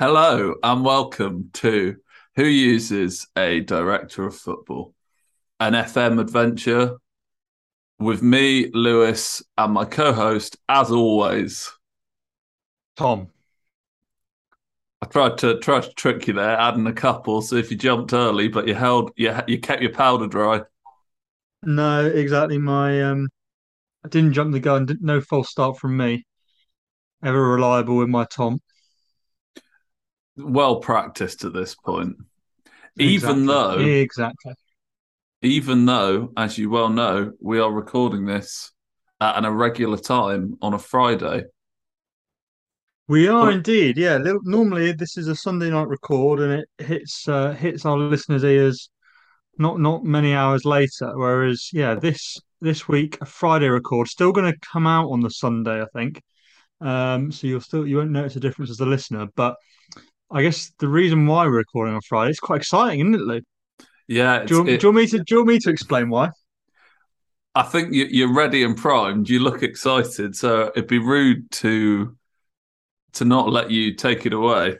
Hello and welcome to Who Uses a Director of Football, an FM adventure with me, Lewis, and my co host, as always, Tom. I tried to try to trick you there, adding a couple. So if you jumped early, but you held, you you kept your powder dry. No, exactly. My um, I didn't jump the gun. No false start from me. Ever reliable with my Tom. Well practiced at this point. Even Exactly. though, exactly. even though, as you well know, we are recording this at an irregular time on a Friday. We are Well- indeed. Yeah. Normally this is a Sunday night record, and it hits uh, hits our listeners' ears not not many hours later. Whereas, yeah, this this week a Friday record still going to come out on the Sunday, I think. Um, so you'll still you won't notice a difference as a listener, but. I guess the reason why we're recording on Friday is quite exciting, isn't it, Lou? Yeah, Do you, want, it- do you want me to do you want me to explain why? I think you, you're ready and primed. You look excited, so it'd be rude to to not let you take it away.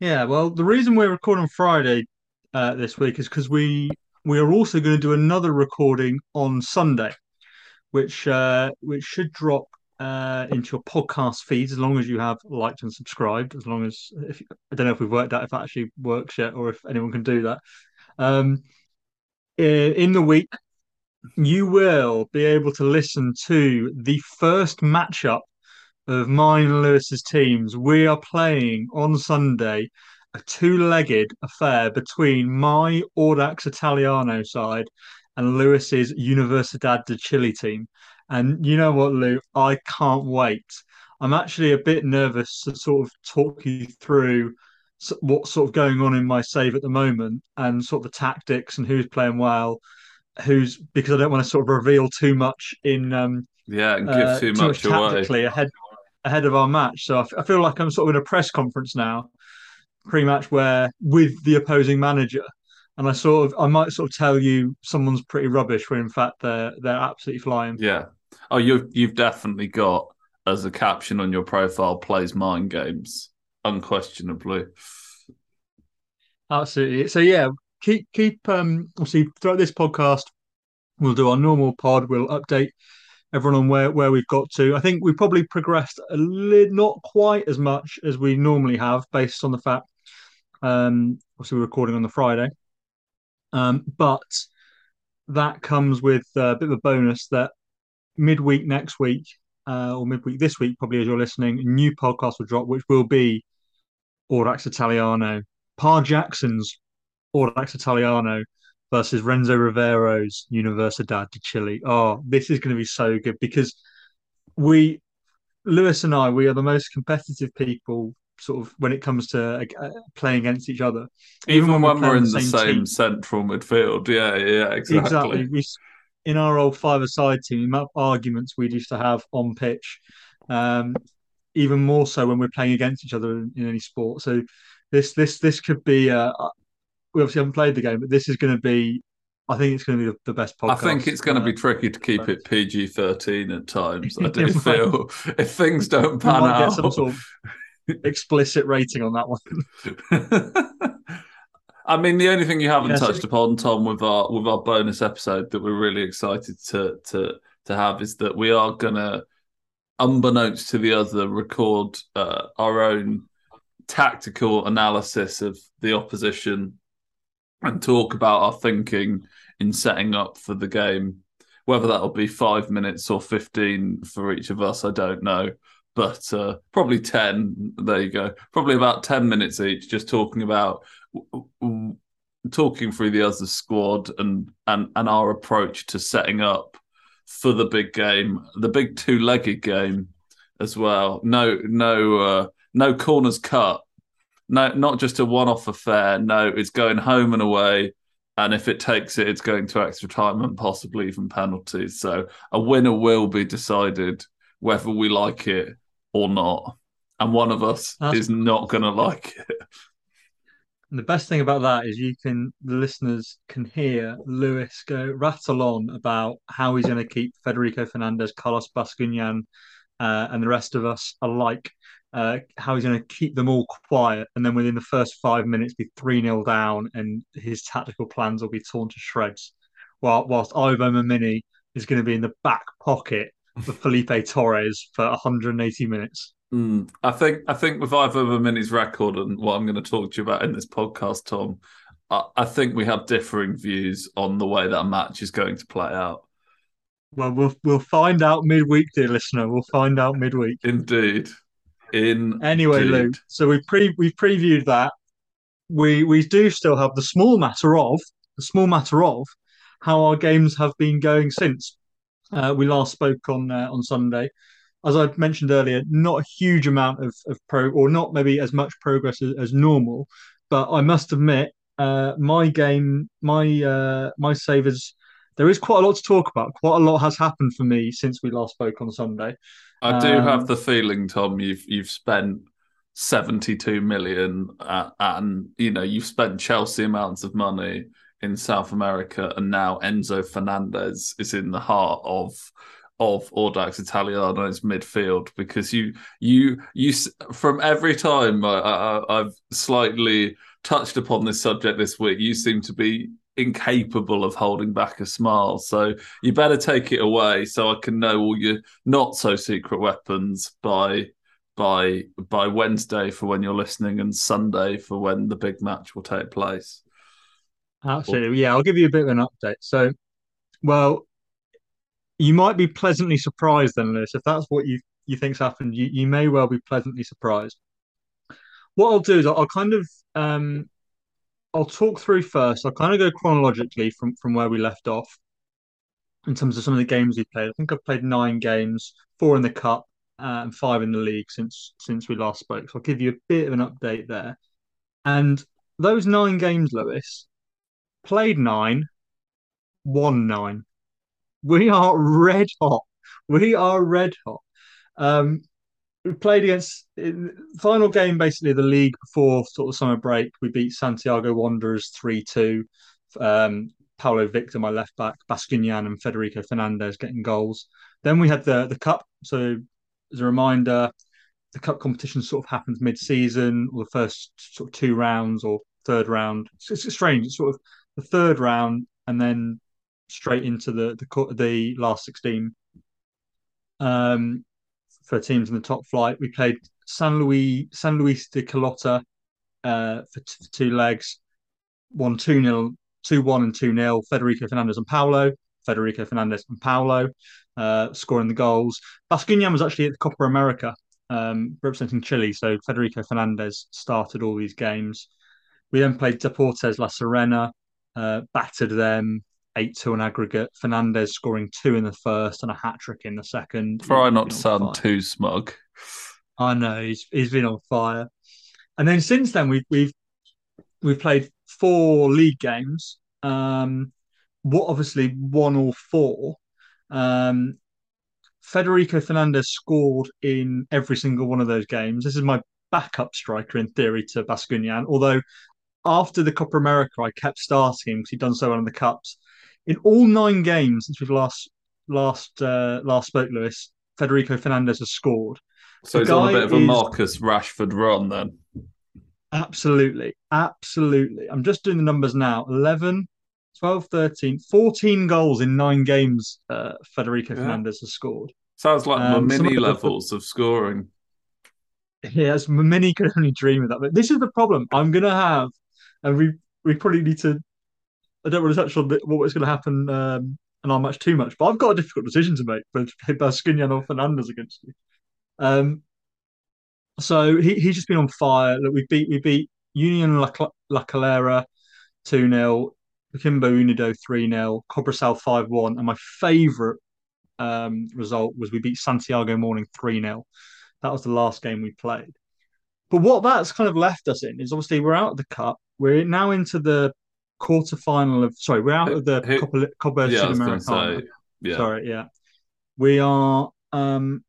Yeah, well, the reason we're recording Friday uh, this week is because we we are also going to do another recording on Sunday, which uh, which should drop uh, into your podcast feeds as long as you have liked and subscribed. As long as if I don't know if we've worked out if that actually works yet or if anyone can do that. Um, in the week, you will be able to listen to the first matchup of mine and Lewis's teams. We are playing on Sunday a two-legged affair between my Audax Italiano side and Lewis's Universidad de Chile team. And you know what, Lou? I can't wait. I'm actually a bit nervous to sort of talk you through what's sort of going on in my save at the moment and sort of the tactics and who's playing well, who's because I don't want to sort of reveal too much in um, Yeah, and give uh, too much away. tactically ahead ahead of our match. So I, f- I feel like I'm sort of in a press conference now, pre-match, where with the opposing manager, and I sort of I might sort of tell you someone's pretty rubbish when in fact they're they're absolutely flying. Yeah. Oh, you've you've definitely got as a caption on your profile plays mind games, unquestionably. Absolutely. So yeah, keep keep um obviously throughout this podcast, we'll do our normal pod. We'll update everyone on where where we've got to. I think we probably progressed a li- not quite as much as we normally have, based on the fact um obviously we're recording on the Friday. Um, but that comes with a bit of a bonus that midweek next week, uh, or midweek this week, probably as you're listening, a new podcast will drop, which will be Audax Italiano, Pa Jackson's Audax Italiano versus Renzo Rivero's Universidad de Chile. Oh, this is going to be so good because we, Lewis and I, we are the most competitive people sort of when it comes to uh, playing against each other. Even, when, play we're on in the same, team. central midfield. Yeah, yeah, exactly. Exactly. We, in our old five-a-side team, the amount of arguments we used to have on pitch, um, even more so when we're playing against each other in, in any sport. So this this this could be. Uh, we obviously haven't played the game, but this is going to be. I think it's going to be the, the best podcast. I think it's going to be Uh, tricky to keep it PG thirteen at times. I do feel if things don't pan out. get some sort of explicit rating on that one. I mean, the only thing you haven't Yeah, so- touched upon, Tom, with our with our bonus episode that we're really excited to to to have is that we are gonna, unbeknownst to the other, record uh, our own tactical analysis of the opposition and talk about our thinking in setting up for the game. Whether that'll be five minutes or fifteen for each of us, I don't know but uh, probably 10 there you go probably about 10 minutes each just talking about talking through the other squad and and and our approach to setting up for the big game the big two-legged game as well. No no uh, no corners cut. No not just a one-off affair. No it's going home and away. And if it takes it it's going to extra time and possibly even penalties. So a winner will be decided whether we like it or not. And one of us That's- is not going to like it. And the best thing about that is you can the listeners can hear Lewis go rattle on about how he's going to keep Federico Fernandez, Carlos Bascuñán, uh, and the rest of us alike uh, how he's going to keep them all quiet, and then within the first five minutes be three 0 down, and his tactical plans will be torn to shreds. While whilst Ivo Mamini is going to be in the back pocket of Felipe Torres for 180 minutes. Mm, I think I think with Ivo Mamini's record and what I'm going to talk to you about in this podcast, Tom, I, I think we have differing views on the way that match is going to play out. Well, we'll we'll find out midweek, dear listener. We'll find out midweek. Indeed. In anyway, Luke. So we pre we previewed that. We we do still have the small matter of the small matter of how our games have been going since uh, we last spoke on uh, on Sunday. As I mentioned earlier, not a huge amount of, of pro, or not maybe as much progress as, as normal. But I must admit, uh, my game, my uh, my savers, there is quite a lot to talk about. Quite a lot has happened for me since we last spoke on Sunday. I do um, have the feeling, Tom, you've you've spent 72 million at, and you know you've spent Chelsea amounts of money in South America, and now Enzo Fernandez is in the heart of of Audax Italiano's midfield because you you you from every time I, I've slightly touched upon this subject this week, you seem to be incapable of holding back a smile. So you better take it away so I can know all your not so secret weapons by by by Wednesday for when you're listening and Sunday for when the big match will take place. Absolutely. Yeah, I'll give you a bit of an update. So well, you might be pleasantly surprised then, Lewis, if that's what you you think's happened, you, you may well be pleasantly surprised. What I'll do is I'll, I'll kind of um I'll talk through first. I'll kind of go chronologically from from where we left off in terms of some of the games we played. I think I've played nine games, four in the cup uh, and five in the league since since we last spoke. So I'll give you a bit of an update there. And those nine games, Lewis, played nine, won nine. We are red hot. We are red hot. Um, we played against final game basically the league before sort of summer break. We beat Santiago Wanderers three two. Um, Paulo Victor, my left back, Bascuñán and Federico Fernandez getting goals. Then we had the the cup. So as a reminder, the cup competition sort of happens mid season, or the first sort of two rounds or third round. It's, it's strange. It's sort of the third round and then straight into the the the last sixteen. Um, for teams in the top flight. We played San Luis San Luis de Quillota uh, for, t- for, two legs, one 2 0, 2 1 and 2 0. Federico Fernandez and Paulo. Federico Fernandez and Paulo uh, scoring the goals. Bascuñán was actually at the Copa America um, representing Chile, so Federico Fernandez started all these games. We then played Deportes La Serena, uh, battered them, 8 2 on aggregate. Fernandez scoring two in the first and a hat trick in the second. Try not to sound too smug. I know he's he's been on fire. And then since then we've we've we've played four league games. Um, what obviously one or four. Um, Federico Fernandez scored in every single one of those games. This is my backup striker in theory to Bascuñán, although after the Copa America, I kept starting him because he'd done so well in the cups in all nine games since we've last last uh, last spoke, Lewis, Federico Fernandez has scored. So the he's on a bit of a is... Marcus Rashford run then. Absolutely. Absolutely. I'm just doing the numbers now 11, 12, 13, 14 goals in nine games uh, Federico yeah. Fernandez has scored. Sounds like um, mini levels the... of scoring. Yes, many can only dream of that. But this is the problem. I'm going to have, and we we probably need to I don't to touch on what's going to happen um, and how much too much, but I've got a difficult decision to make for Bascuñán or Fernandez against you. Um, so he, he's just been on fire. Look, we beat we beat Union La, La Calera 2 0, Coquimbo Unido 3 0, Cobresal 5 1, and my favourite um, result was we beat Santiago Morning 3 0. That was the last game we played. But what that's kind of left us in is obviously we're out of the cup. We're now into the quarter final of sorry, we're out of the Who, Copa, Copa yeah, Sudamericana. Yeah. Sorry, yeah. We are um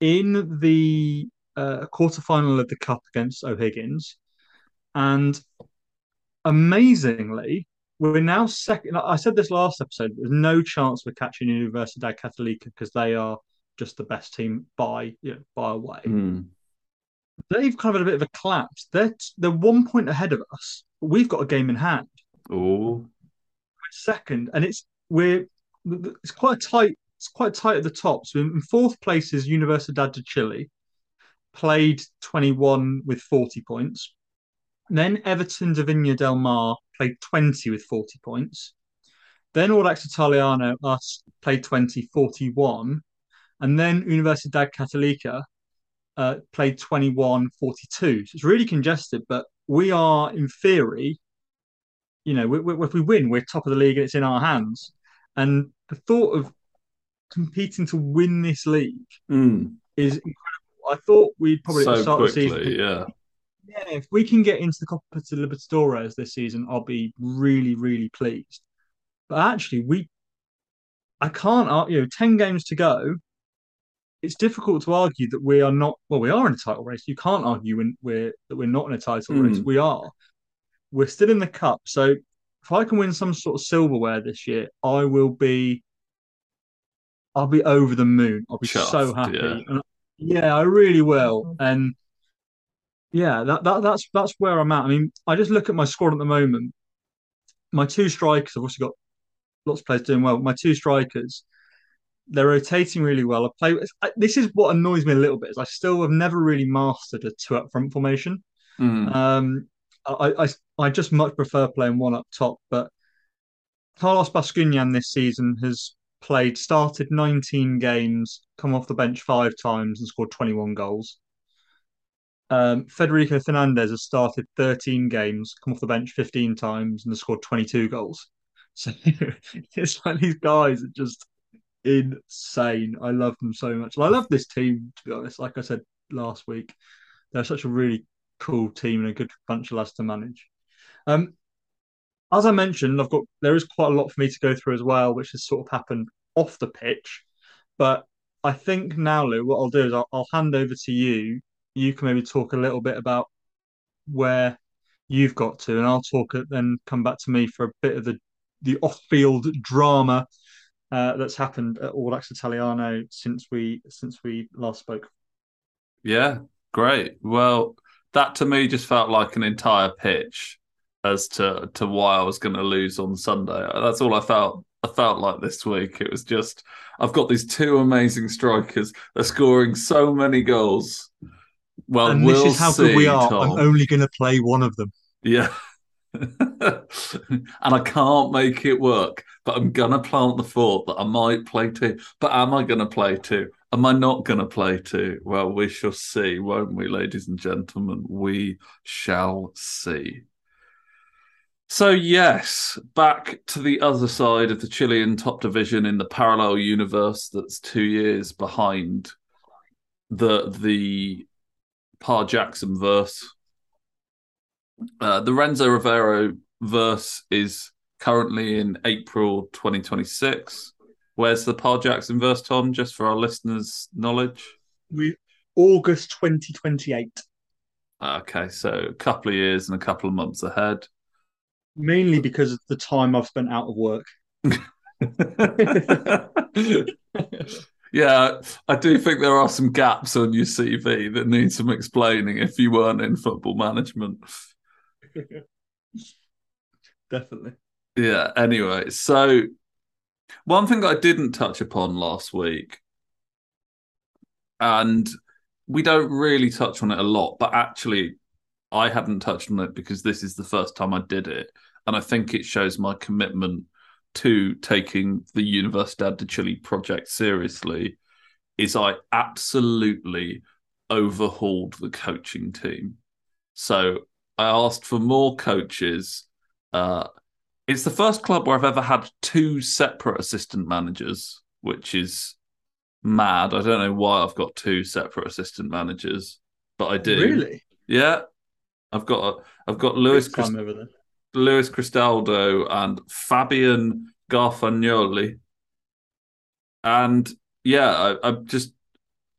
in the uh, quarter final of the cup against O'Higgins, and amazingly, we're now second. I said this last episode. There's no chance we're catching Universidad Católica because they are just the best team by you know, by a way. Mm. They've kind of had a bit of a collapse. They're they're one point ahead of us, but we've got a game in hand. Oh, second, and it's we're it's quite tight. It's quite tight at the top. So in fourth place is Universidad de Chile, played 21 with 40 points. Then Everton de Viña del Mar played 20 with 40 points. Then Audax Italiano, us, played 20, 41. And then Universidad Católica uh, played 21, 42. So it's really congested, but we are, in theory, you know, we, we, if we win, we're top of the league and it's in our hands. And the thought of competing to win this league mm. is incredible. I thought we'd probably so start quickly, the season. yeah. Yeah, if we can get into the Copa Libertadores this season, I'll be really, really pleased. But actually, we, I can't, you know, ten games to go. It's difficult to argue that we are not. Well, we are in a title race. You can't argue when we're that we're not in a title Mm. race. We are. We're still in the cup. So if I can win some sort of silverware this year, I will be. I'll be over the moon. I'll be so happy. yeah. And yeah, I really will. And yeah, that, that that's that's where I'm at. I mean, I just look at my squad at the moment. My two strikers, I've also got lots of players doing well. My two strikers, they're rotating really well. I play. This is what annoys me a little bit is I still have never really mastered a two up front formation. Mm. Um, I, I I just much prefer playing one up top. But Carlos Bascuñán this season has played, started 19 games, come off the bench five times, and scored 21 goals. Um, Federico Fernandez has started 13 games, come off the bench 15 times, and has scored 22 goals. So it's like these guys are just insane. I love them so much. And I love this team, to be honest. Like I said last week, they're such a really cool team and a good bunch of lads to manage. Um, as I mentioned, I've got there is quite a lot for me to go through as well, which has sort of happened off the pitch. But I think now, Lou, what I'll do is I'll, I'll hand over to you. You can maybe talk a little bit about where you've got to, and I'll talk it. then come back to me for a bit of the the off-field drama uh, that's happened at Audax Italiano since we since we last spoke. Yeah, great. Well, that to me just felt like an entire pitch as to to why I was going to lose on Sunday. That's all I felt. I felt like this week. It was just I've got these two amazing strikers. They're scoring so many goals. Well, and we'll this is how see, good we are. Tom. I'm only going to play one of them. Yeah. and I can't make it work, but I'm gonna plant the thought that I might play two. But am I gonna play two? Am I not gonna play two? Well, we shall see, won't we, ladies and gentlemen? We shall see. So, yes, back to the other side of the Chilean top division in the parallel universe that's two years behind the the Pa Jackson verse. Uh, the Renzo Rivero verse is currently in April 2026. Where's the Pa Jackson verse, Tom? Just for our listeners' knowledge. We August 2028. Okay, so a couple of years and a couple of months ahead. Mainly because of the time I've spent out of work. yeah, I do think there are some gaps on your CV that need some explaining if you weren't in football management. Definitely. Yeah, anyway, so one thing I didn't touch upon last week, and we don't really touch on it a lot, but actually, I hadn't touched on it because this is the first time I did it. And I think it shows my commitment to taking the Universidad de Chile project seriously. Is I absolutely overhauled the coaching team. So I asked for more coaches. Uh, it's the first club where I've ever had two separate assistant managers, which is mad. I don't know why I've got two separate assistant managers, but I do. Really? Yeah, I've got I've got Luis Big over there. Luis Cristaldo and Fabian Garfagnoli, and yeah, I, I just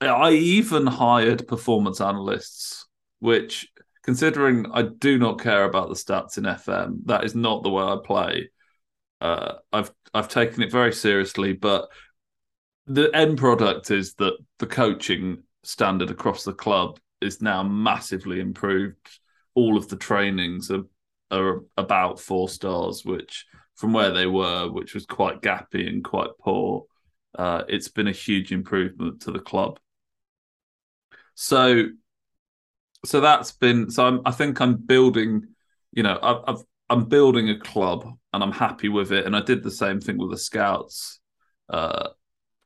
I even hired performance analysts, which considering I do not care about the stats in FM, that is not the way I play. Uh, I've I've taken it very seriously, but the end product is that the coaching standard across the club is now massively improved. All of the trainings are are about four stars, which from where they were, which was quite gappy and quite poor, uh, it's been a huge improvement to the club. So, so that's been. So I'm, I think I'm building. You know, I've, I've I'm building a club and I'm happy with it. And I did the same thing with the scouts. Uh,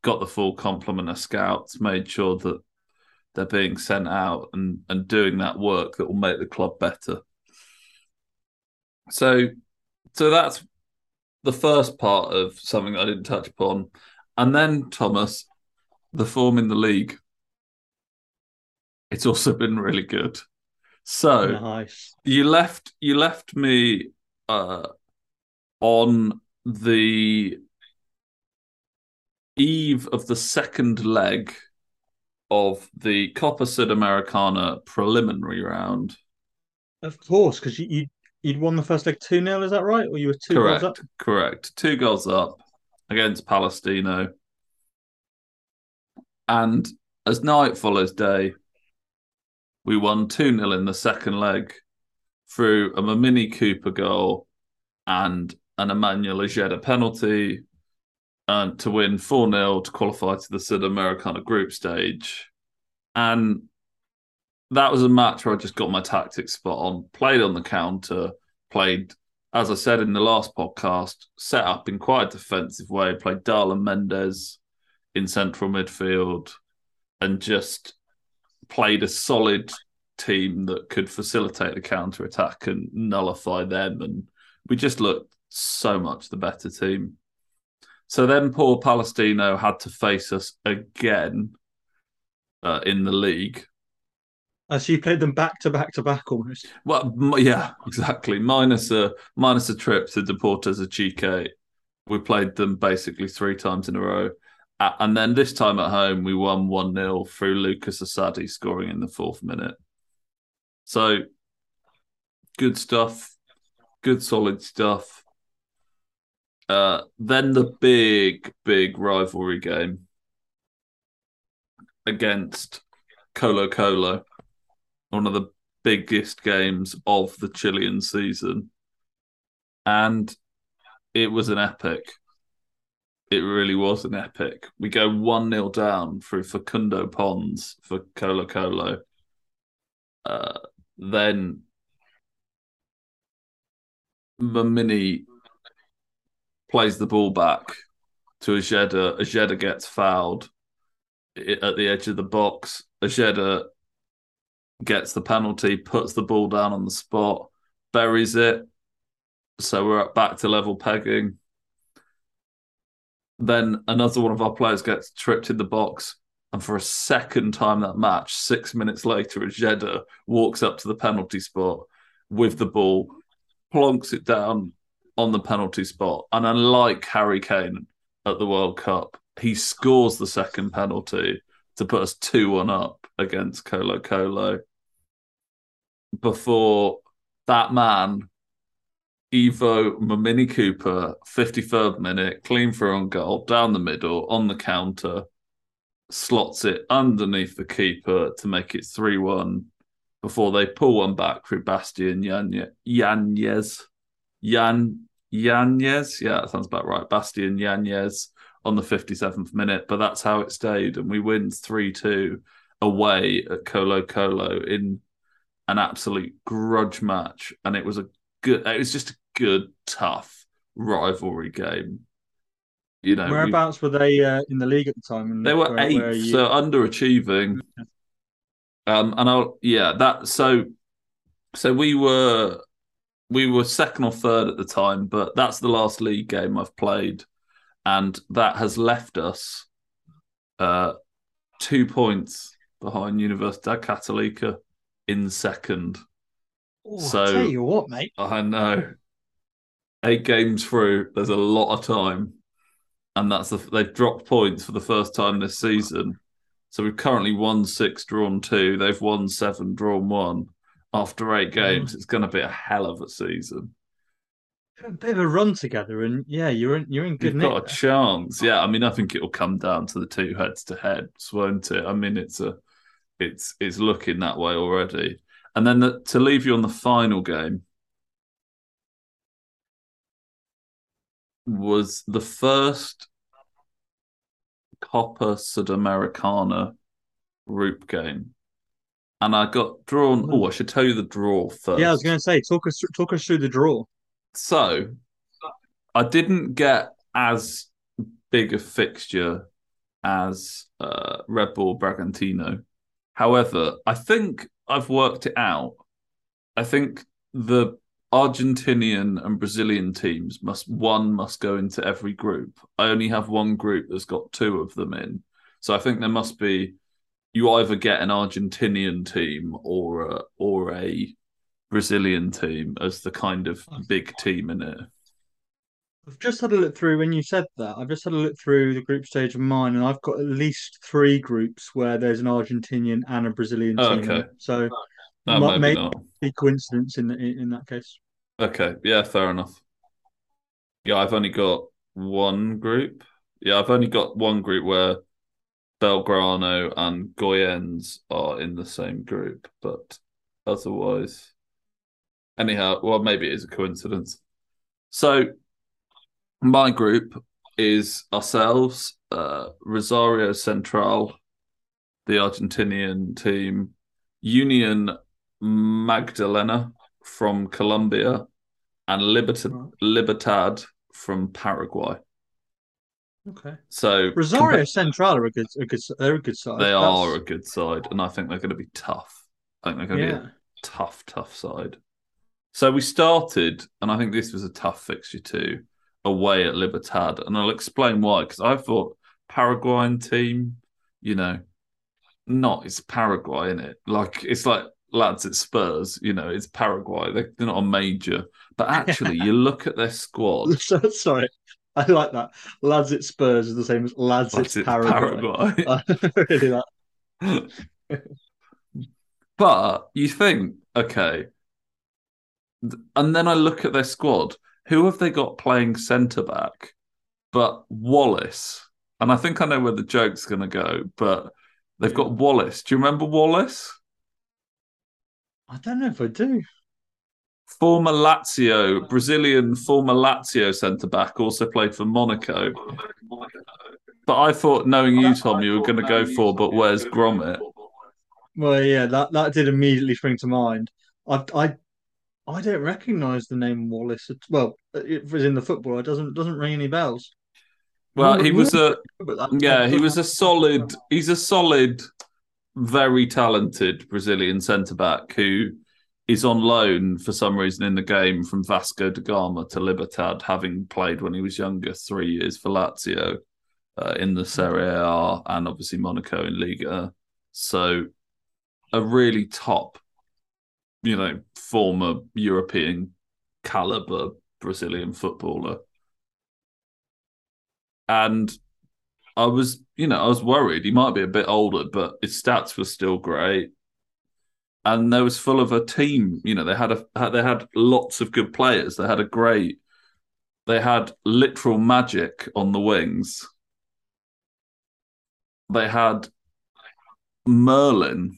got the full complement of scouts, made sure that they're being sent out and, and doing that work that will make the club better. So so that's the first part of something I didn't touch upon. And then Thomas, the form in the league. It's also been really good. So nice. you left you left me uh, on the eve of the second leg of the Copa Sudamericana preliminary round. Of course, because you, you you'd won the first leg two 0 is that right? Or you were two correct, goals up? Correct. Two goals up against Palestino. And as night follows day, we won 2 0 in the second leg through a Mimini Cooper goal and an Emmanuel Ojeda penalty and to win 4 0 to qualify to the Sudamericana group stage. And that was a match where I just got my tactics spot on, played on the counter, played, as I said in the last podcast, set up in quite a defensive way, played Darlan Mendes in central midfield and just played a solid team that could facilitate the counter attack and nullify them. And we just looked so much the better team. So then poor Palestino had to face us again uh, in the league. As you played them back to back to back almost. Well, yeah, exactly. Minus a minus a trip to Deportes Iquique. We played them basically three times in a row. And then this time at home, we won 1 0 through Lucas Assadi scoring in the fourth minute. So good stuff, good solid stuff. Uh, then the big, big rivalry game against Colo Colo, one of the biggest games of the Chilean season. And it was an epic. It really was an epic. We go 1 0 down through Facundo Pons for Colo Colo. Uh, then Mimini plays the ball back to Ojeda. Ojeda gets fouled at the edge of the box. Ojeda gets the penalty, puts the ball down on the spot, buries it. So we're back to level pegging. Then another one of our players gets tripped in the box, and for a second time that match, six minutes later, Ojeda walks up to the penalty spot with the ball, plonks it down on the penalty spot. And unlike Harry Kane at the World Cup, he scores the second penalty to put us 2 1 up against Colo Colo. Before that man, Ivo Mimini Cooper, 53rd minute, clean through on goal, down the middle, on the counter, slots it underneath the keeper to make it 3 1 before they pull one back through Bastian Yanez. Yan Yanez, yeah, that sounds about right. Bastian Yanez on the 57th minute, but that's how it stayed. And we win 3 2 away at Colo Colo in an absolute grudge match. And it was a good, it was just a good, tough rivalry game. You know, whereabouts were they uh, in the league at the time? They were where, eighth, where you... so underachieving. Um, and I'll yeah that so so we were we were second or third at the time, but that's the last league game I've played, and that has left us uh, two points behind Universidad Católica in second. Ooh, so I tell you what, mate. I know. Eight games through, there's a lot of time and that's the, they've dropped points for the first time this season. So we've currently won six, drawn two. They've won seven, drawn one. After eight games, mm. it's going to be a hell of a season. A bit of a run together, and yeah, you're in, you're in good. You've got a chance, yeah. I mean, I think it will come down to the two heads to heads, won't it? I mean, it's a it's it's looking that way already. And then the, to leave you on the final game was the first Copa Sudamericana group game. And I got drawn. Oh, I should tell you the draw first. Yeah, I was going to say, talk us talk us through the draw. So, I didn't get as big a fixture as uh, Red Bull Bragantino. However, I think I've worked it out. I think the Argentinian and Brazilian teams must one must go into every group. I only have one group that's got two of them in. So I think there must be you either get an Argentinian team or a, or a Brazilian team as the kind of big team in it. I've just had a look through when you said that. I've just had a look through the group stage of mine, and I've got at least three groups where there's an Argentinian and a Brazilian Oh, team. okay. So might maybe not. be coincidence in, in in that case. Okay, yeah, fair enough. Yeah, I've only got one group. Yeah, I've only got one group where Belgrano and Goyens are in the same group, but otherwise, anyhow, well, maybe it is a coincidence. So, my group is ourselves, uh, Rosario Central, the Argentinian team, Union Magdalena from Colombia, and Libertad, Right. Libertad from Paraguay. Okay. So Rosario compa- Central are a good, a good, they're a good side. they That's- are a good side, and I think they're going to be tough. I think they're going to be a tough, tough side. So we started, and I think this was a tough fixture too, away at Libertad, and I'll explain why. Because I thought Paraguayan team, you know, not it's Paraguay in it. Like it's like lads at Spurs, you know, it's Paraguay. They're, they're not a major, but actually, you look at their squad. Sorry, I like that. Lads at Spurs is the same as lads, Lads at Paraguay. Paraguay. Really like. But you think, okay, and then I look at their squad. Who have they got playing centre back? But Wallace, and I think I know where the joke's going to go. But they've got Wallace. Do you remember Wallace? I don't know if I do. Former Lazio, Brazilian former Lazio centre back, also played for Monaco. But I thought, knowing you, Tom, you were going to go for, but where's Gromit? Well, yeah, that, that did immediately spring to mind. I I I don't recognise the name Wallace. Well, it was in the football. It doesn't doesn't ring any bells. Well, he was a Yeah, he was a solid. He's a solid, very talented Brazilian centre back who is on loan for some reason in the game from Vasco da Gama to Libertad, having played when he was younger three years for Lazio uh, in the Serie A and obviously Monaco in Liga. So, a really top, you know, former European caliber Brazilian footballer. And I was, you know, I was worried he might be a bit older, but his stats were still great. And they was full of a team. You know, they had a had- they had lots of good players. They had a great. They had literal magic on the wings. They had Merlin,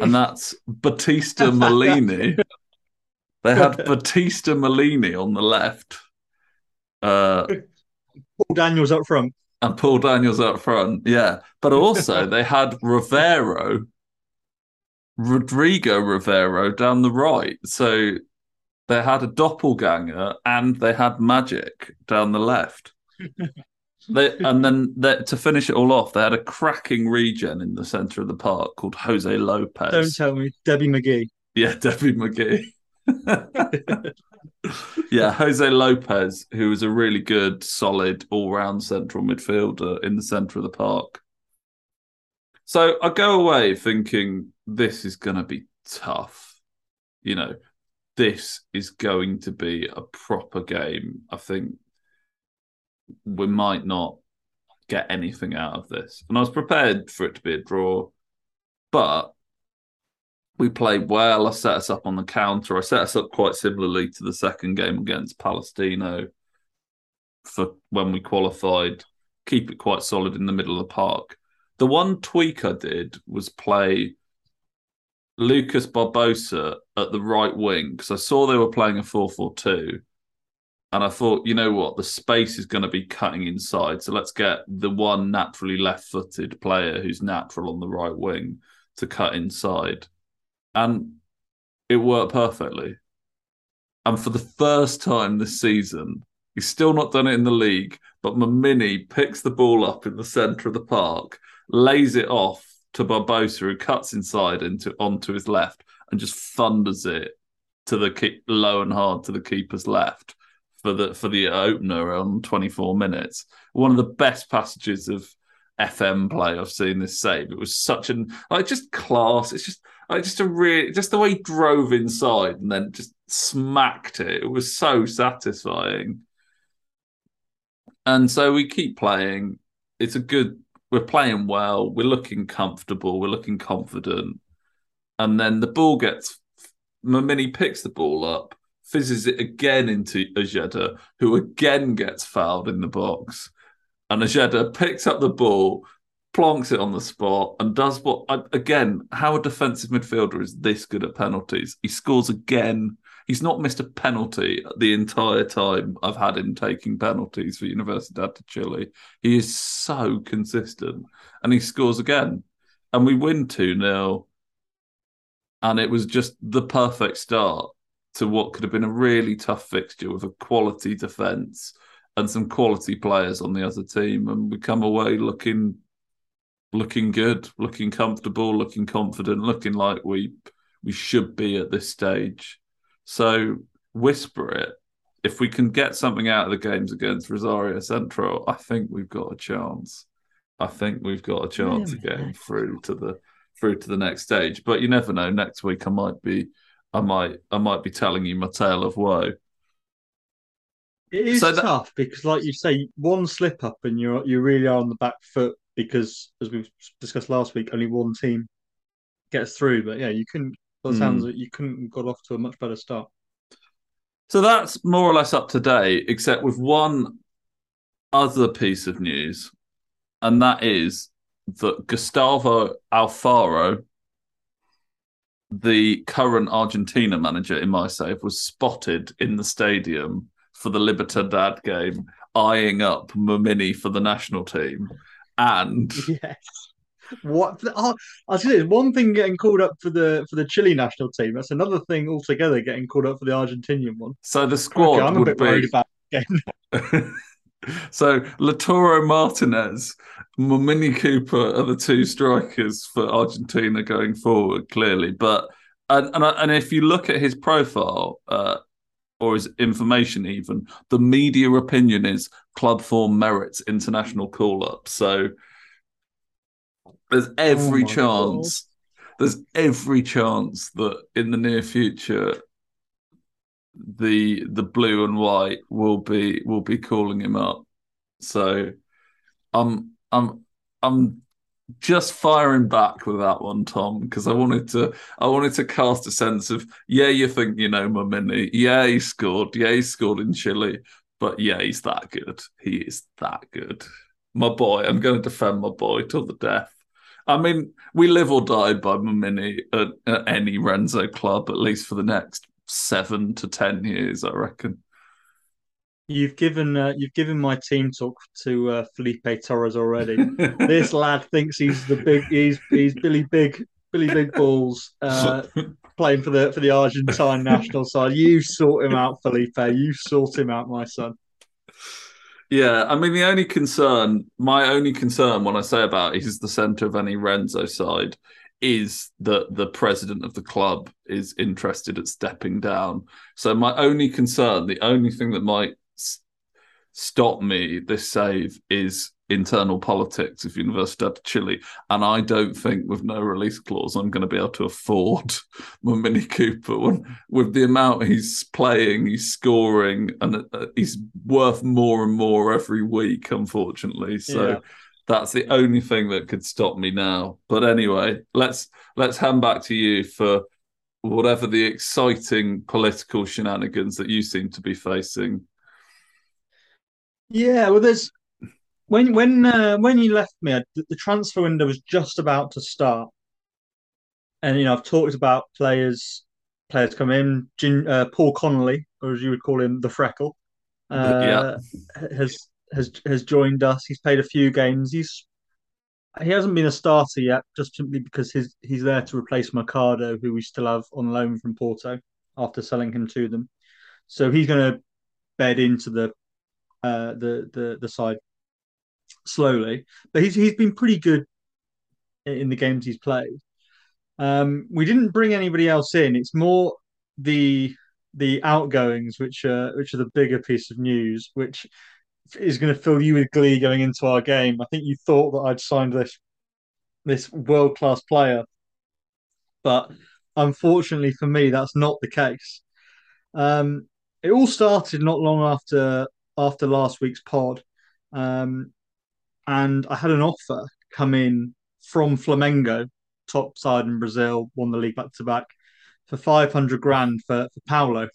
and that's Batista Malini. They had Batista Malini on the left. Uh, Paul Daniels up front. And Paul Daniels up front. Yeah. But also they had Rivero, Rodrigo Rivero down the right. So they had a doppelganger and they had magic down the left. they, and then they, to finish it all off, they had a cracking regen in the centre of the park called Jose Lopez. Don't tell me, Debbie McGee. Yeah, Debbie McGee. yeah, Jose Lopez, who was a really good, solid, all-round central midfielder in the centre of the park. So I go away thinking this is going to be tough. You know, this is going to be a proper game. I think we might not get anything out of this, and I was prepared for it to be a draw, but we played well. I set us up on the counter. I set us up quite similarly to the second game against Palestino for when we qualified. Keep it quite solid in the middle of the park. The one tweak I did was play Lucas Barbosa at the right wing because I saw they were playing a 4 4 2. And I thought, you know what, the space is going to be cutting inside. So let's get the one naturally left footed player who's natural on the right wing to cut inside. And it worked perfectly. And for the first time this season, he's still not done it in the league, but Momini picks the ball up in the centre of the park, lays it off to Barbosa, who cuts inside into onto his left and just thunders it to the keep, low and hard to the keeper's left for the for the opener on 24 minutes. One of the best passages of FM play I've seen this save. It was such an like just class. It's just just a real just the way he drove inside and then just smacked it. It was so satisfying. And so we keep playing. It's a good we're playing well, we're looking comfortable, we're looking confident. And then the ball gets Momini picks the ball up, fizzes it again into Ojeda, who again gets fouled in the box. And Ojeda picks up the ball, plonks it on the spot, and does what again, how a defensive midfielder is this good at penalties. He scores again he's not missed a penalty the entire time I've had him taking penalties for Universidad de Chile. He is so consistent and he scores again. And we win 2 0. And it was just the perfect start to what could have been a really tough fixture with a quality defence and some quality players on the other team. And we come away looking looking good, looking comfortable, looking confident, looking like we we should be at this stage. So whisper it. If we can get something out of the games against Rosario Central, I think we've got a chance. I think we've got a chance of getting through to the through to the next stage. But you never know. Next week I might be I might I might be telling you my tale of woe. It is so that... tough because, like you say, one slip up and you're you really are on the back foot because, as we've discussed last week, only one team gets through. But yeah, you can by the sounds mm. you couldn't have got off to a much better start. So that's more or less up to date, except with one other piece of news, and that is that Gustavo Alfaro, the current Argentina manager in my save, was spotted in the stadium for the Libertad game, eyeing up Momini for the national team. And yes. What? Oh, I say there's one thing getting called up for the for the Chile national team. That's another thing altogether getting called up for the Argentinian one. So the squad okay, I'm a bit be... worried about again. so Lautaro Martinez, Mini Cooper are the two strikers for Argentina going forward, clearly. But and and, and if you look at his profile uh, or his information, even the media opinion is club form merits international call up. So there's every oh chance. God. There's every chance that in the near future, the the blue and white will be will be calling him up. So, I'm I'm I'm just firing back with that one, Tom, because I wanted to I wanted to cast a sense of yeah, you think you know Momini, yeah, he scored, yeah, he scored in Chile, but yeah, he's that good. He is that good. My boy, I'm going to defend my boy till the death. I mean, we live or die by Momini at, at any Renzo club, at least for the next seven to ten years, I reckon. You've given uh, you've given my team talk to uh, Felipe Torres already. this lad thinks he's the big he's he's Billy Big Billy Big Balls uh, playing for the for the Argentine national side. You sort him out, Felipe. You sort him out, my son. Yeah, I mean the only concern, my only concern when I say about he's the centre of any Renzo side is that the president of the club is interested at stepping down. So my only concern, the only thing that might stop me this save is internal politics of Universidad de Chile. And I don't think with no release clause, I'm going to be able to afford my Mini Cooper when, with the amount he's playing, he's scoring, and uh, he's worth more and more every week, unfortunately. So. Yeah. That's the only thing that could stop me now. But anyway, let's let's hand back to you for whatever the exciting political shenanigans that you seem to be facing. Yeah, well, there's when when uh, when you left me, the, the transfer window was just about to start, and you know I've talked about players players come in. Gin, uh, Paul Connolly, or as you would call him, the Freckle, uh, yeah. has has has joined us. He's played a few games. He's he hasn't been a starter yet, just simply because he's he's there to replace Mercado, who we still have on loan from Porto after selling him to them. So he's going to bed into the uh, the the the side slowly, but he's he's been pretty good in the games he's played. Um, we didn't bring anybody else in. It's more the the outgoings, which are which are the bigger piece of news, which is going to fill you with glee going into our game. I think you thought that I'd signed this this world class player, but unfortunately for me, that's not the case. Um, it all started not long after after last week's pod, um, and I had an offer come in from Flamengo, top side in Brazil, won the league back to back, for five hundred grand for, for Paulo.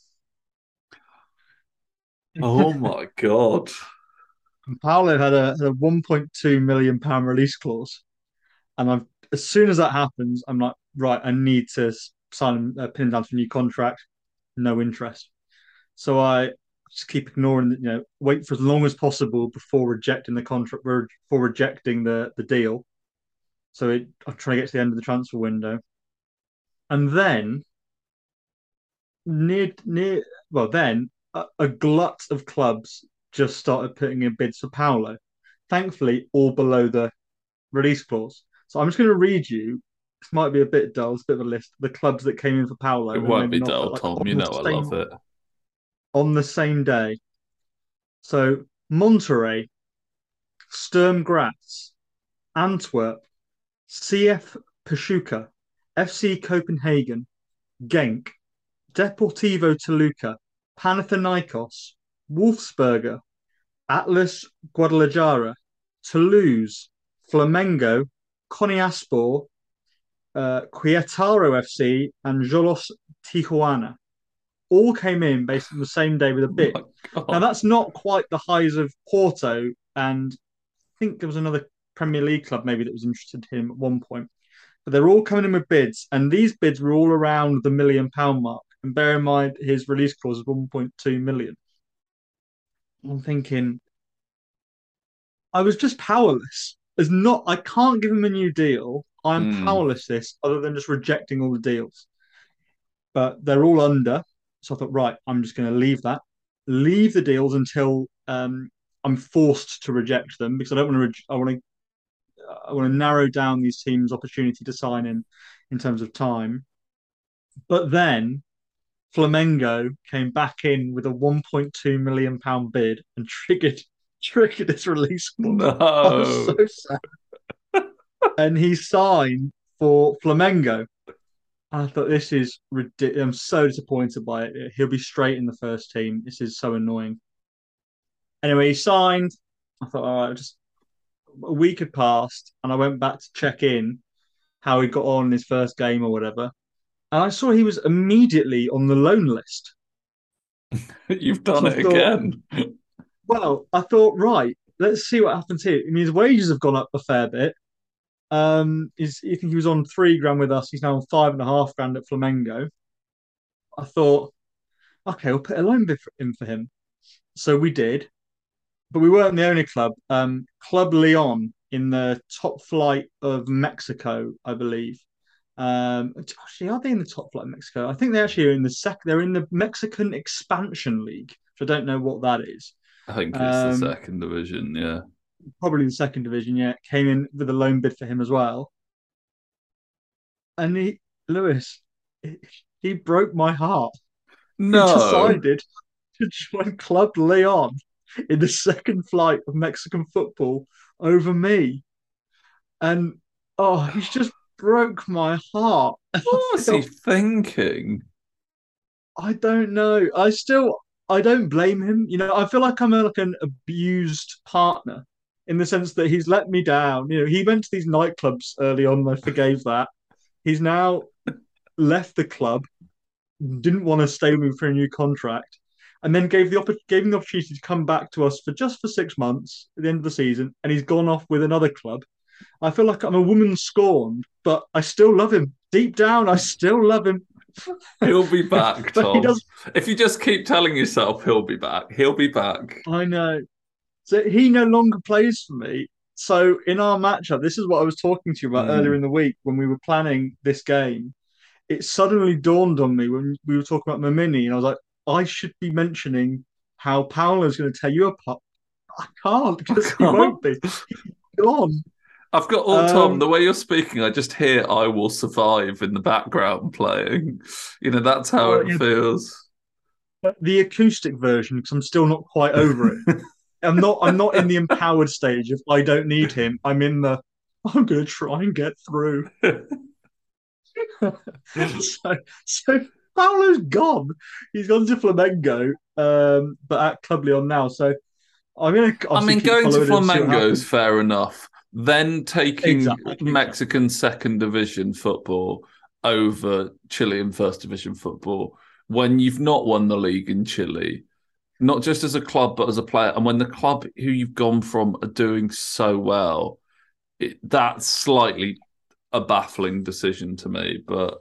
Oh my god! And Paulo had a, had a 1.2 million pound release clause, and I'm as soon as that happens, I'm like, right, I need to sign uh, pin down for a new contract. No interest. So I just keep ignoring, you know, wait for as long as possible before rejecting the contract, before rejecting the the deal. So it, I'm trying to get to the end of the transfer window, and then near near well, then a, a glut of clubs just started putting in bids for Paulo. Thankfully, all below the release clause. So I'm just going to read you. This might be a bit dull. It's a bit of a list. The clubs that came in for Paulo. It won't be dull, like, Tom. You know I love it. On the same day. So Monterrey, Sturm Graz, Antwerp, CF Pachuca, FC Copenhagen, Genk, Deportivo Toluca, Panathinaikos, Wolfsberger, Atlas Guadalajara, Toulouse, Flamengo, Konyaspor, uh, Querétaro FC, and Xolos Tijuana all came in basically on the same day with a bid. Oh now that's not quite the highs of Porto, and I think there was another Premier League club maybe that was interested in him at one point. But they're all coming in with bids, and these bids were all around the million pound mark. And bear in mind his release clause is 1.2 million. I'm thinking, I was just powerless. There's not, I can't give him a new deal. I'm mm. powerless this other than just rejecting all the deals. But they're all under. So I thought, right, I'm just going to leave that, leave the deals until um, I'm forced to reject them because I don't want to. I want to. I want to narrow down these teams' opportunity to sign in in terms of time. But then Flamengo came back in with a 1.2 million pound bid and triggered triggered this release. No, I was so sad. and he signed for Flamengo. I thought this is ridiculous. I'm so disappointed by it. He'll be straight in the first team. This is so annoying. Anyway, he signed. I thought, all right, just a week had passed, and I went back to check in how he got on in his first game or whatever and I saw he was immediately on the loan list. You've done so it thought, again. well, I thought, right, let's see what happens here. I mean, his wages have gone up a fair bit. Um, he's, I think he was on three grand with us. He's now on five and a half grand at Flamengo. I thought, okay, we'll put a loan bid in for him. So we did, but we weren't the only club. Um, Club Leon in the top flight of Mexico, I believe, um, actually, are they in the top flight of Mexico? I think they actually are in the second. They're in the Mexican Expansion League, which I don't know what that is. I think it's um, the second division. Yeah, probably the second division. Yeah, came in with a loan bid for him as well. And he, Lewis, he broke my heart. No, he decided to join Club Leon in the second flight of Mexican football over me. And oh, he's just broke my heart. What was he thinking? I don't know. I still I don't blame him. You know, I feel like I'm a, like an abused partner in the sense that he's let me down. You know, he went to these nightclubs early on. I forgave that. He's now left the club. Didn't want to stay with me for a new contract. and then gave the gave him the opportunity to come back to us for just for six months at the end of the season, and he's gone off with another club. I feel like I'm a woman scorned, but I still love him. Deep down, I still love him. He'll be back, Tom. If you just keep telling yourself he'll be back, he'll be back. I know. So he no longer plays for me. So in our matchup, this is what I was talking to you about mm. earlier in the week when we were planning this game. It suddenly dawned on me when we were talking about Mamini, and I was like, I should be mentioning how Paolo's going to tear you apart. I can't because he won't be. He's gone. I've got all um, Tom. The way you're speaking, I just hear "I will survive" in the background playing. You know, that's how it feels. The acoustic version, because I'm still not quite over it. I'm not. I'm not in the empowered stage. If I don't need him, I'm in the. I'm going to try and get through. so, so Paolo's gone. He's gone to Flamengo, um, but at Club Leon now. So I'm to. I mean, going to Flamengo is fair enough. Then taking exactly. Mexican second division football over Chilean first division football when you've not won the league in Chile, not just as a club but as a player, and when the club who you've gone from are doing so well, it, that's slightly a baffling decision to me. But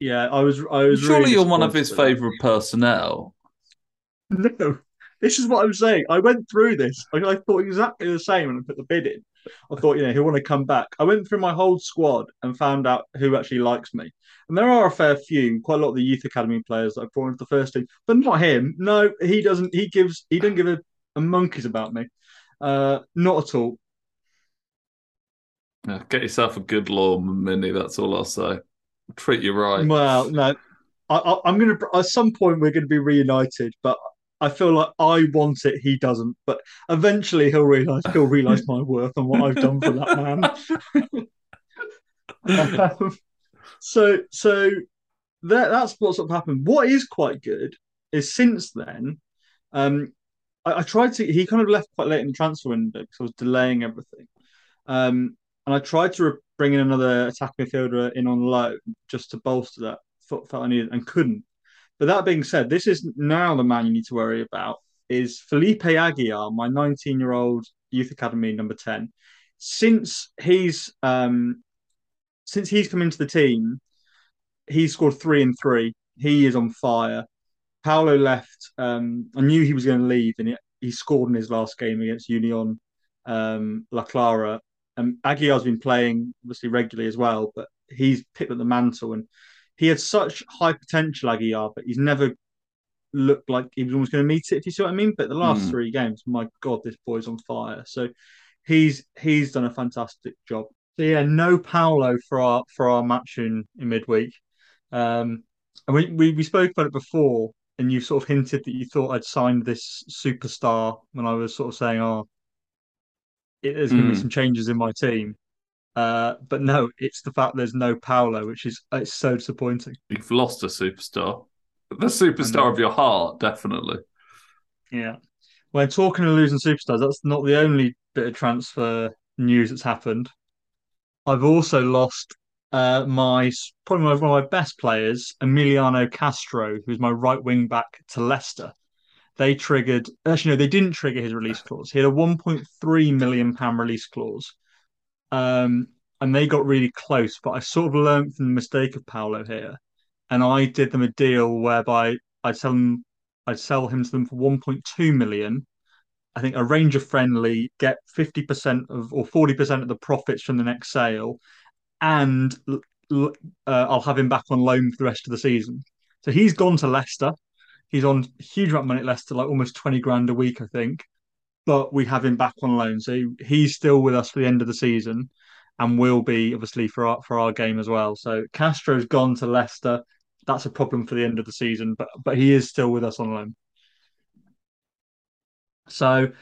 yeah, I was. I was. Surely really you're one of his favourite personnel. No, this is what I'm saying. I went through this. I, I thought exactly the same when I put the bid in. I thought, you know, he'll want to come back. I went through my whole squad and found out who actually likes me. And there are a fair few, quite a lot of the youth academy players that I brought into the first team, but not him. No, he doesn't. He gives. He doesn't give a, a monkeys about me. Uh, not at all. Yeah, get yourself a good law, Mini. That's all I'll say. Treat you right. Well, no, I, am going to. At some point, we're going to be reunited, but I feel like I want it, he doesn't. But eventually, he'll realize he'll realize my worth and what I've done for that man. um, so, so that that's what's sort of happened. What is quite good is since then, um, I, I, tried to. He kind of left quite late in the transfer window because I was delaying everything. Um, and I tried to re- bring in another attacking midfielder in on loan just to bolster that. Felt, felt I needed and couldn't. But that being said, this is now the man you need to worry about is Felipe Aguiar, my 19 year old youth academy number 10. Since he's um, since he's come into the team, he scored three and three. He is on fire. Paolo left. Um, I knew he was going to leave, and he, he, scored in his last game against Union um, La Calera. And Aguiar's been playing obviously regularly as well, but he's picked up the mantle. And he had such high potential, Aguiar, but he's never looked like he was almost going to meet it. If you see what I mean. But the last mm. three games, my God, this boy's on fire. So he's he's done a fantastic job. So yeah, no Paolo for our for our match in, in midweek. Um, and we, we we spoke about it before, and you sort of hinted that you thought I'd signed this superstar when I was sort of saying, "Oh, it, there's going to mm. be hmm. some changes in my team." Uh, but no, it's the fact there's no Paolo, which is it's so disappointing. You've lost a superstar, the superstar of your heart, definitely. Yeah. When talking of losing superstars, that's not the only bit of transfer news that's happened. I've also lost uh, my probably one of my best players, Emiliano Castro, who's my right wing back to Leicester. They triggered actually no, they didn't trigger his release clause. He had a 1.3 million pound release clause um, and they got really close. But I sort of learned from the mistake of Paolo here, and I did them a deal whereby I'd sell I'd sell him to them for 1.2 million. I think a Ranger friendly, get 50% of or 40% of the profits from the next sale, and uh, I'll have him back on loan for the rest of the season. So he's gone to Leicester. He's on a huge amount of money at Leicester, like almost 20 grand a week, I think but we have him back on loan, so he's still with us for the end of the season, and will be obviously for our for our game as well. So Castro's gone to Leicester. That's a problem for the end of the season, but but he is still with us on loan. So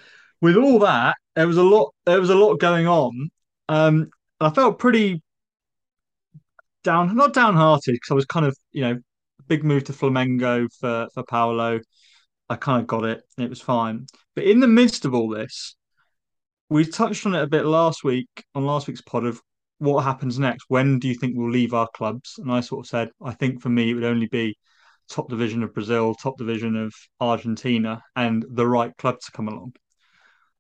with all that, there was a lot there was a lot going on. Um, I felt pretty down, not downhearted because I was kind of you know big move to Flamengo for for Paolo. I kind of got it. It was fine. But in the midst of all this, we touched on it a bit last week on last week's pod of what happens next. When do you think we'll leave our clubs? And I sort of said, I think for me, it would only be top division of Brazil, top division of Argentina, and the right club to come along.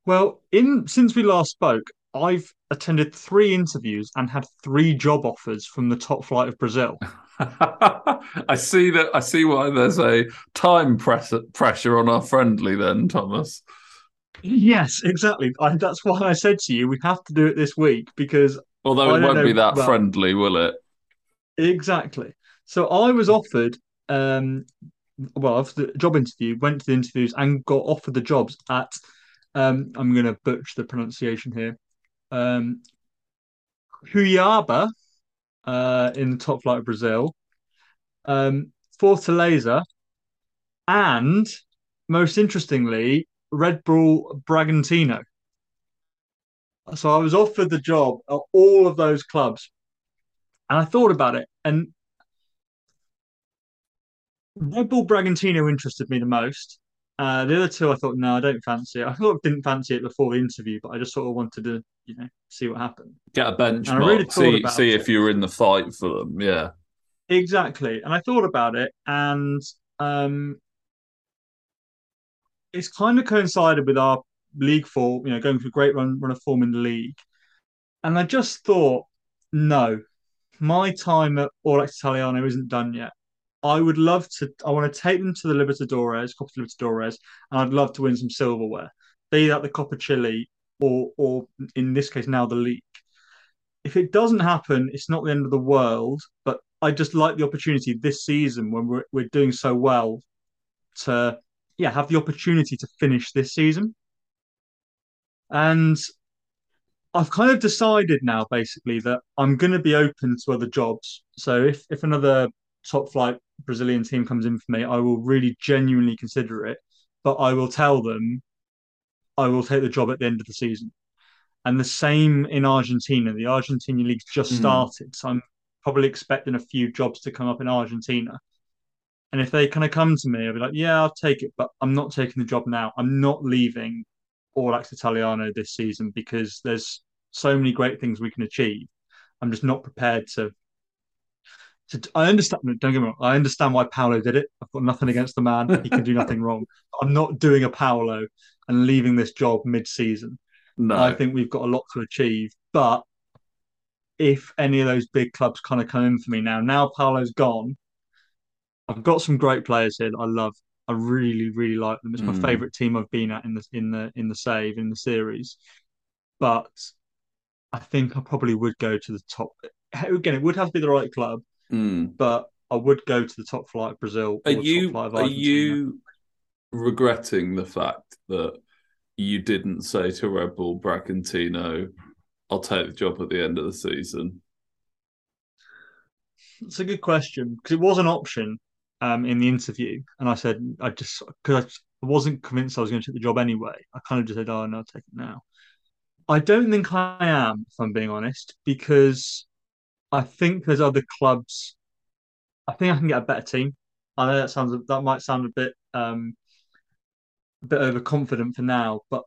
Well, in since we last spoke, I've attended three interviews and had three job offers from the top flight of Brazil. I see that. I see why there's a time press- pressure on our friendly then, Thomas. Yes, exactly. I, that's why I said to you we have to do it this week because although it won't be that well- friendly, will it? exactly. So I was offered, um, well, after the job interview, went to the interviews and got offered the jobs at. Um, I'm going to butcher the pronunciation here. Um, Cuiabá, uh, in the top flight of Brazil, um, Fortaleza, and most interestingly, Red Bull Bragantino. So I was offered the job at all of those clubs, and I thought about it, and Red Bull Bragantino interested me the most. Uh, the other two, I thought, no, I don't fancy it. I thought I didn't fancy it before the interview, but I just sort of wanted to, you know, see what happened. Get a benchmark. really see see it. if you were in the fight for them. Yeah. Exactly. And I thought about it, and um, it's kind of coincided with our league form, you know, going through a great run, run of form in the league. And I just thought, no, my time at Audax Italiano isn't done yet. I would love to, I want to take them to the Libertadores, Copa Libertadores, and I'd love to win some silverware, be that the Copa Chile or, or in this case, now the league. If it doesn't happen, it's not the end of the world, but I just like the opportunity this season when we're, we're doing so well to, yeah, have the opportunity to finish this season. And I've kind of decided now, basically, that I'm going to be open to other jobs. So if if another top flight Brazilian team comes in for me, I will really genuinely consider it. But I will tell them I will take the job at the end of the season. And the same in Argentina. The Argentinian league's just Mm. started, so I'm probably expecting a few jobs to come up in Argentina. And if they kind of come to me, I'll be like, yeah, I'll take it, but I'm not taking the job now. I'm not leaving Audax Italiano this season because there's so many great things we can achieve. I'm just not prepared to. To I understand. Don't get me wrong. I understand why Paolo did it. I've got nothing against the man. He can do nothing wrong. I'm not doing a Paolo and leaving this job mid-season. No. I think we've got a lot to achieve. But if any of those big clubs kind of come in for me now, now Paolo's gone, I've got some great players here that I love. I really, really like them. It's my Mm. favourite team I've been at in the in the in the save in the series. But I think I probably would go to the top. Again, it would have to be the right club, Mm. but I would go to the top flight of Brazil Are you top flight of are you regretting the fact that you didn't say to Red Bull Bragantino, "I'll take the job at the end of the season"? It's a good question because it was an option um, in the interview, and I said I just because I wasn't convinced I was going to take the job anyway. I kind of just said, "Oh no, I'll take it now." I don't think I am, if I'm being honest, because I think there's other clubs. I think I can get a better team. I know that sounds that might sound a bit um, a bit overconfident for now, but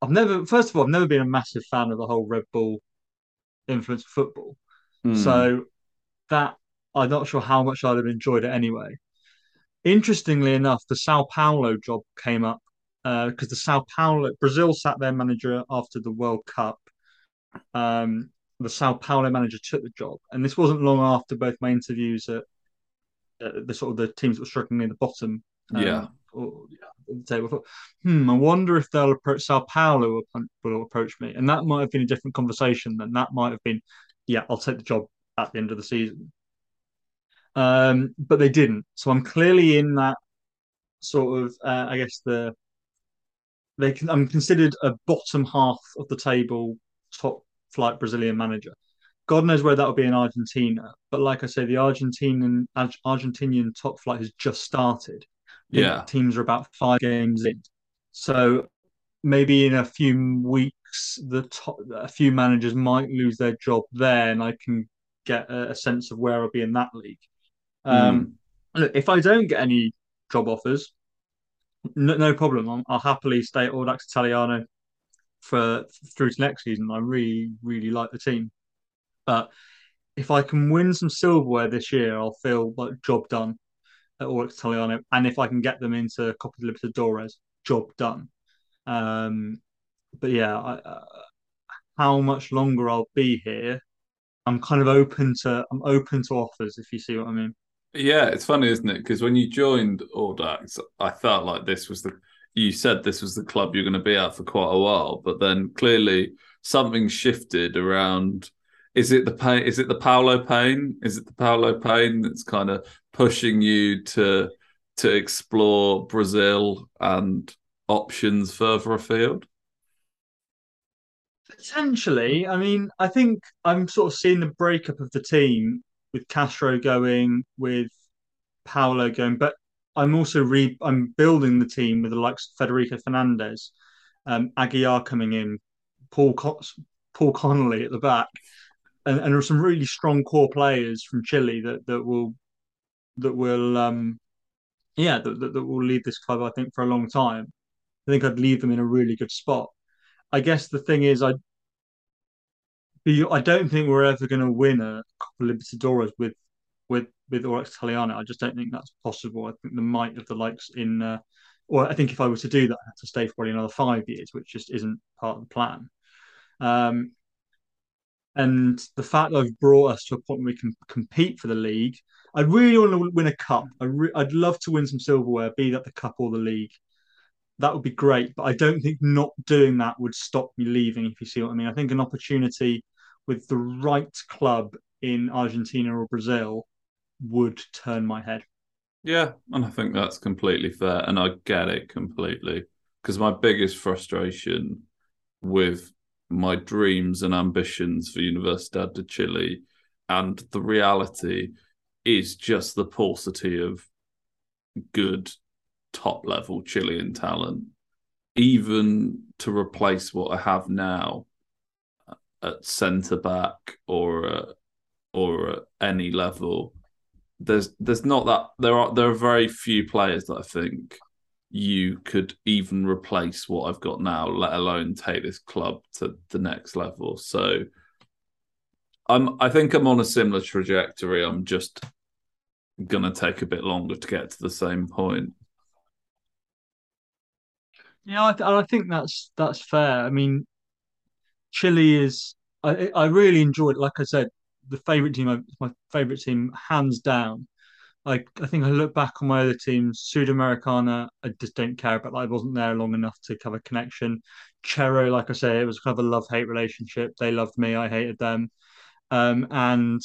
I've never. First of all, I've never been a massive fan of the whole Red Bull influence of football. Mm. So that I'm not sure how much I'd have enjoyed it anyway. Interestingly enough, the Sao Paulo job came up because the Sao Paulo Brazil sat their manager after the World Cup. Um, the Sao Paulo manager took the job, and this wasn't long after both my interviews at, at the sort of the teams that were struggling near the bottom. um, Yeah. or, yeah, the table. I thought, hmm, I wonder if they'll approach Sao Paulo will, approach me, and that might have been a different conversation. Then that might have been, yeah, I'll take the job at the end of the season. Um, but they didn't. So I'm clearly in that sort of, uh, I guess the they can, I'm considered a bottom half of the table top flight Brazilian manager. God knows where that will be in Argentina. But like I say, the Argentinian Ar- Argentinian top flight has just started. Yeah. teams are about five games in. So maybe in a few weeks, the top, a few managers might lose their job there, and I can get a, a sense of where I'll be in that league. Um, Look, if I don't get any job offers, no, no problem. I'll, I'll happily stay at Audax Italiano for through to next season. I really, really like the team. But if I can win some silverware this year, I'll feel like job done. at Audax Italiano, and if I can get them into Copa Libertadores, job done. Um, but yeah, I, uh, how much longer I'll be here, I'm kind of open to I'm open to offers if you see what I mean. Yeah, it's funny, isn't it? Because when you joined Audax, I felt like this was the you said this was the club you're going to be at for quite a while, but then clearly something shifted around. Is it the pain? Is it the Paulo pain? Is it the Paulo pain that's kind of pushing you to to explore Brazil and options further afield? Potentially. I mean, I think I'm sort of seeing the breakup of the team with Castro going, with Paulo going, but I'm also re I'm building the team with the likes of Federico Fernandez, um, Aguiar coming in, Paul Co- Paul Connolly at the back, and, and there are some really strong core players from Chile that that will that will um yeah that, that, that will lead this club I think for a long time. I think I'd leave them in a really good spot. I guess the thing is I I don't think we're ever going to win a Copa Libertadores with with with Audax Italiano. I just don't think that's possible. I think the might of the likes in, uh, I think if I were to do that, I have to stay for probably another five years, which just isn't part of the plan. Um, and the fact that I've brought us to a point where we can compete for the league, I really want to win a cup. I re- I'd love to win some silverware, be that the cup or the league. That would be great, but I don't think not doing that would stop me leaving. If you see what I mean, I think an opportunity with the right club in Argentina or Brazil would turn my head. Yeah, and I think that's completely fair, and I get it completely because my biggest frustration with my dreams and ambitions for Universidad de Chile and the reality is just the paucity of good top level Chilean talent, even to replace what I have now at centre back or uh, or at any level. There's there's not that there are there are very few players that I think you could even replace what I've got now, let alone take this club to the next level. So I'm I think I'm on a similar trajectory. I'm just gonna take a bit longer to get to the same point. Yeah, I, th- I think that's that's fair. I mean, Chile is. I I really enjoyed. Like I said, the favorite team. My favorite team, hands down. I I think I look back on my other teams. Sudamericana, I just don't care about that. I wasn't there long enough to have a connection. Chero, like I say, it was kind of a love hate relationship. They loved me, I hated them. Um, and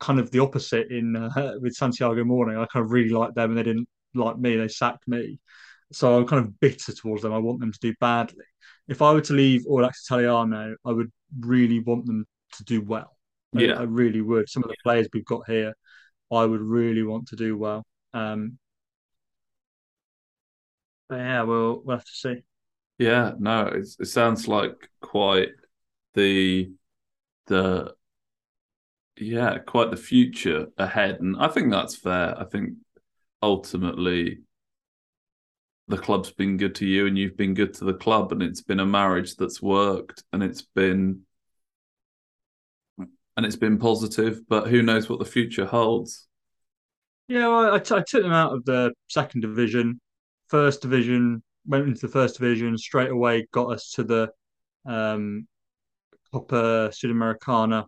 kind of the opposite in uh, with Santiago Morning. I kind of really liked them, and they didn't like me. They sacked me. So I'm kind of bitter towards them. I want them to do badly. If I were to leave Audax Italiano, I would really want them to do well. Yeah, I, I, really would. Some of the players we've got here, I would really want to do well. Um, but yeah, we'll we'll have to see. Yeah, no, it sounds like quite the the yeah, quite the future ahead, and I think that's fair. I think ultimately the club's been good to you and you've been good to the club and it's been a marriage that's worked and it's been and it's been positive but who knows what the future holds. Yeah well, I, t- I took them out of the second division. First division went into the first division straight away got us to the um Copa Sudamericana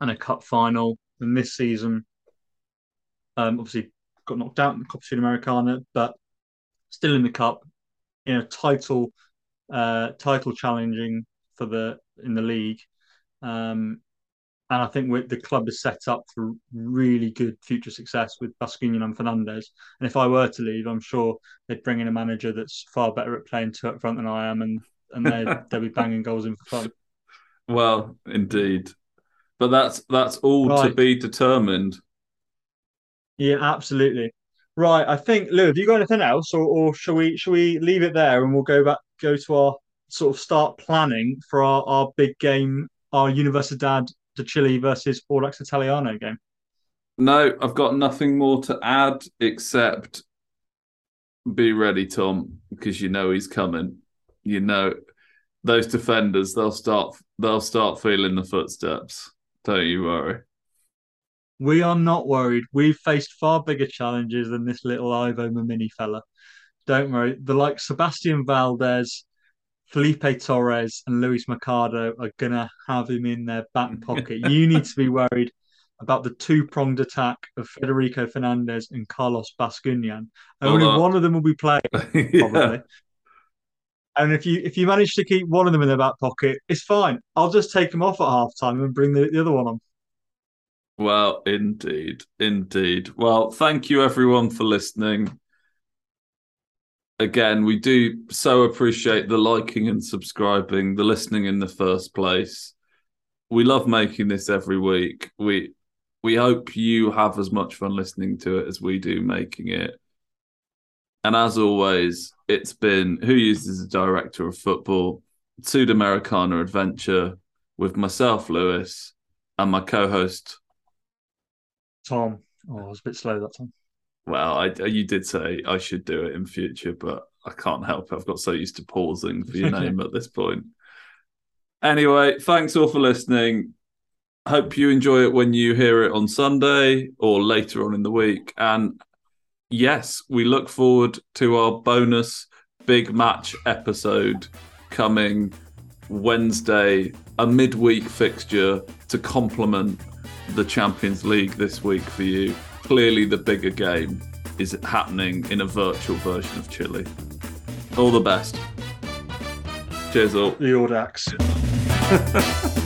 and a cup final. And this season um obviously got knocked out in the Copa Sudamericana but still in the cup, in a title uh, title challenging for the in the league. Um, and I think the club is set up for really good future success with Bascuñán and Fernandez. And if I were to leave, I'm sure they'd bring in a manager that's far better at playing two up front than I am, and and they'd, they'd be banging goals in for fun. Well, indeed, but that's that's all right. to be determined. Yeah, absolutely. Right, I think Lou, have you got anything else, or, or shall we shall we leave it there and we'll go back go to our sort of start planning for our, our big game, our Universidad de Chile versus Audax Italiano game? No, I've got nothing more to add except be ready, Tom, because you know he's coming. You know those defenders, they'll start they'll start feeling the footsteps. Don't you worry. We are not worried. We've faced far bigger challenges than this little Ivo Mamini fella. Don't worry. The like Sebastian Valdez, Felipe Torres, and Luis Mercado are gonna have him in their back pocket. you need to be worried about the two pronged attack of Federico Fernandez and Carlos Bascuñán. Only one of them will be playing, probably. yeah. And if you if you manage to keep one of them in the back pocket, it's fine. I'll just take them off at half time and bring the, the other one on. Well, indeed, indeed. Well, thank you everyone for listening. Again, we do so appreciate the liking and subscribing, the listening in the first place. We love making this every week. We we hope you have as much fun listening to it as we do making it. And as always, it's been Who Uses a Director of Football, Sudamericana Adventure with myself, Lewis, and my co host, Tom. Oh, I was a bit slow that time. Well, I, uh, you did say I should do it in future, but I can't help it. I've got so used to pausing for your name at this point. Anyway, thanks all for listening. Hope you enjoy it when you hear it on Sunday or later on in the week. And yes, we look forward to our bonus big match episode coming Wednesday, a midweek fixture to complement the Champions League this week for you. Clearly, the bigger game is happening in a virtual version of Chile. All the best. Cheers, all. The Audax.